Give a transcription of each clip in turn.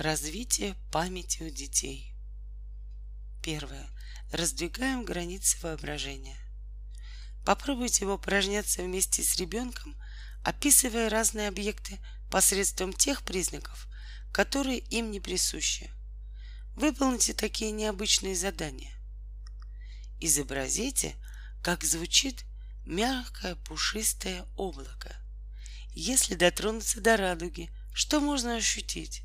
Развитие памяти у детей. Первое. Раздвигаем границы воображения. Попробуйте упражняться вместе с ребенком, описывая разные объекты посредством тех признаков, которые им не присущи. Выполните такие необычные задания. Изобразите, как звучит мягкое пушистое облако. Если дотронуться до радуги, что можно ощутить?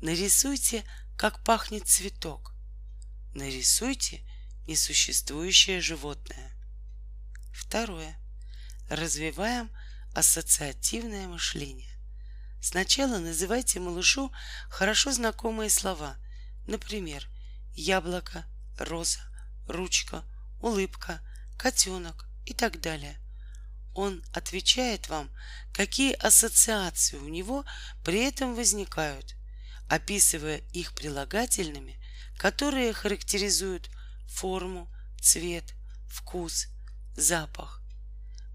Нарисуйте, как пахнет цветок. Нарисуйте несуществующее животное. Второе. Развиваем ассоциативное мышление. Сначала называйте малышу хорошо знакомые слова, например, яблоко, роза, ручка, улыбка, котенок и так далее. Он отвечает вам, какие ассоциации у него при этом возникают, описывая их прилагательными, которые характеризуют форму, цвет, вкус, запах.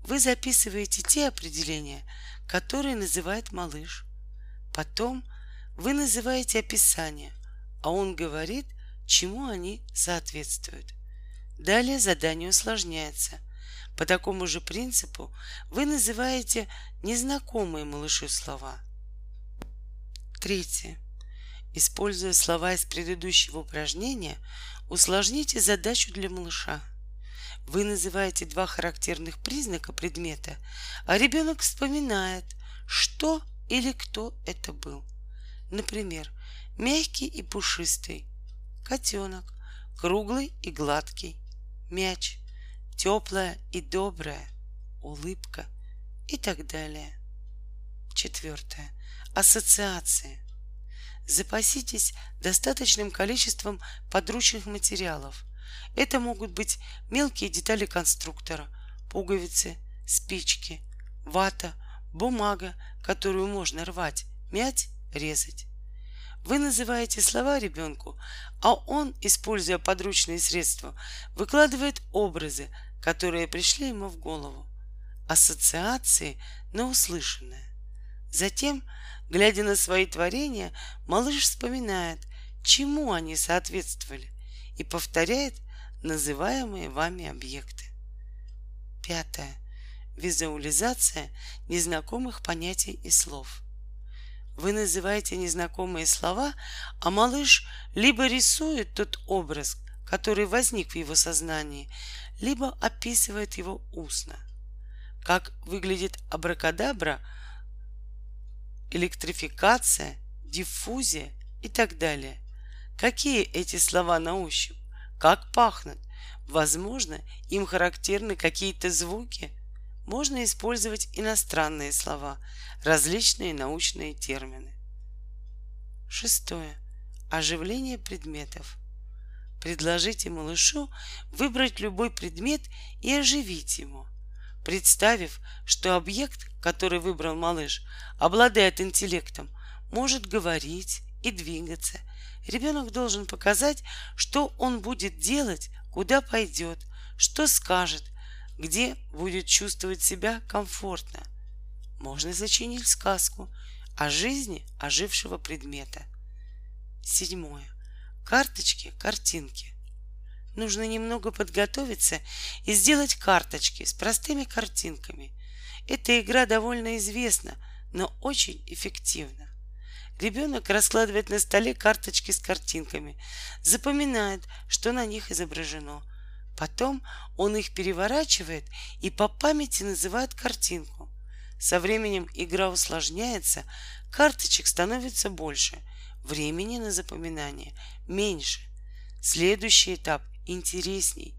Вы записываете те определения, которые называет малыш. Потом вы называете описание, а он говорит, чему они соответствуют. Далее задание усложняется. По такому же принципу вы называете незнакомые малышу слова. Третье. Используя слова из предыдущего упражнения, усложните задачу для малыша. Вы называете два характерных признака предмета, а ребенок вспоминает, что или кто это был. Например, мягкий и пушистый, котенок, круглый и гладкий, мяч, теплая и добрая, улыбка и так далее. Четвертое. Ассоциации. Запаситесь достаточным количеством подручных материалов. Это могут быть мелкие детали конструктора, пуговицы, спички, вата, бумага, которую можно рвать, мять, резать. Вы называете слова ребенку, а он, используя подручные средства, выкладывает образы, которые пришли ему в голову, ассоциации на услышанное. Затем Глядя на свои творения, малыш вспоминает, чему они соответствовали, и повторяет называемые вами объекты. Пятое. Визуализация незнакомых понятий и слов. Вы называете незнакомые слова, а малыш либо рисует тот образ, который возник в его сознании, либо описывает его устно. Как выглядит абракадабра – электрификация, диффузия и так далее. Какие эти слова на ощупь? Как пахнут? Возможно, им характерны какие-то звуки. Можно использовать иностранные слова, различные научные термины. Шестое. Оживление предметов. Предложите малышу выбрать любой предмет и оживить его – представив, что объект, который выбрал малыш, обладает интеллектом, может говорить и двигаться. Ребенок должен показать, что он будет делать, куда пойдет, что скажет, где будет чувствовать себя комфортно. Можно зачинить сказку о жизни ожившего предмета. Седьмое. Карточки, картинки. Нужно немного подготовиться и сделать карточки с простыми картинками. Эта игра довольно известна, но очень эффективна. Ребенок раскладывает на столе карточки с картинками, запоминает, что на них изображено. Потом он их переворачивает и по памяти называет картинку. Со временем игра усложняется, карточек становится больше, времени на запоминание меньше. Следующий этап интересней.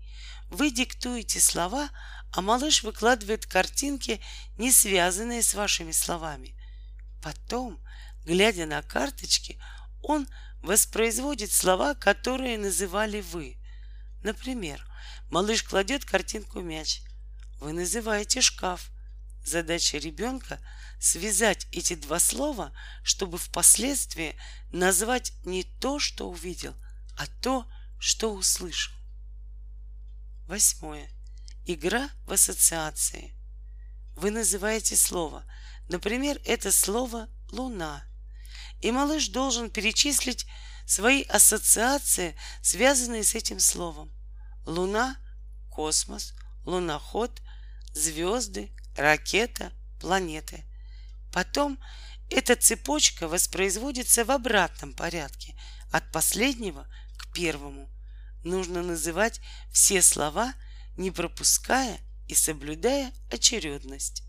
Вы диктуете слова, а малыш выкладывает картинки, не связанные с вашими словами. Потом, глядя на карточки, он воспроизводит слова, которые называли вы. Например, малыш кладет картинку мяч. Вы называете шкаф. Задача ребенка — связать эти два слова, чтобы впоследствии назвать не то, что увидел, а то, что услышал. Восьмое. Игра в ассоциации. Вы называете слово. Например, это слово «луна». и малыш должен перечислить свои ассоциации, связанные с этим словом. Луна, космос, луноход, звезды, ракета, планеты. Потом эта цепочка воспроизводится в обратном порядке, от последнего к первому. Нужно называть все слова, не пропуская и соблюдая очередность.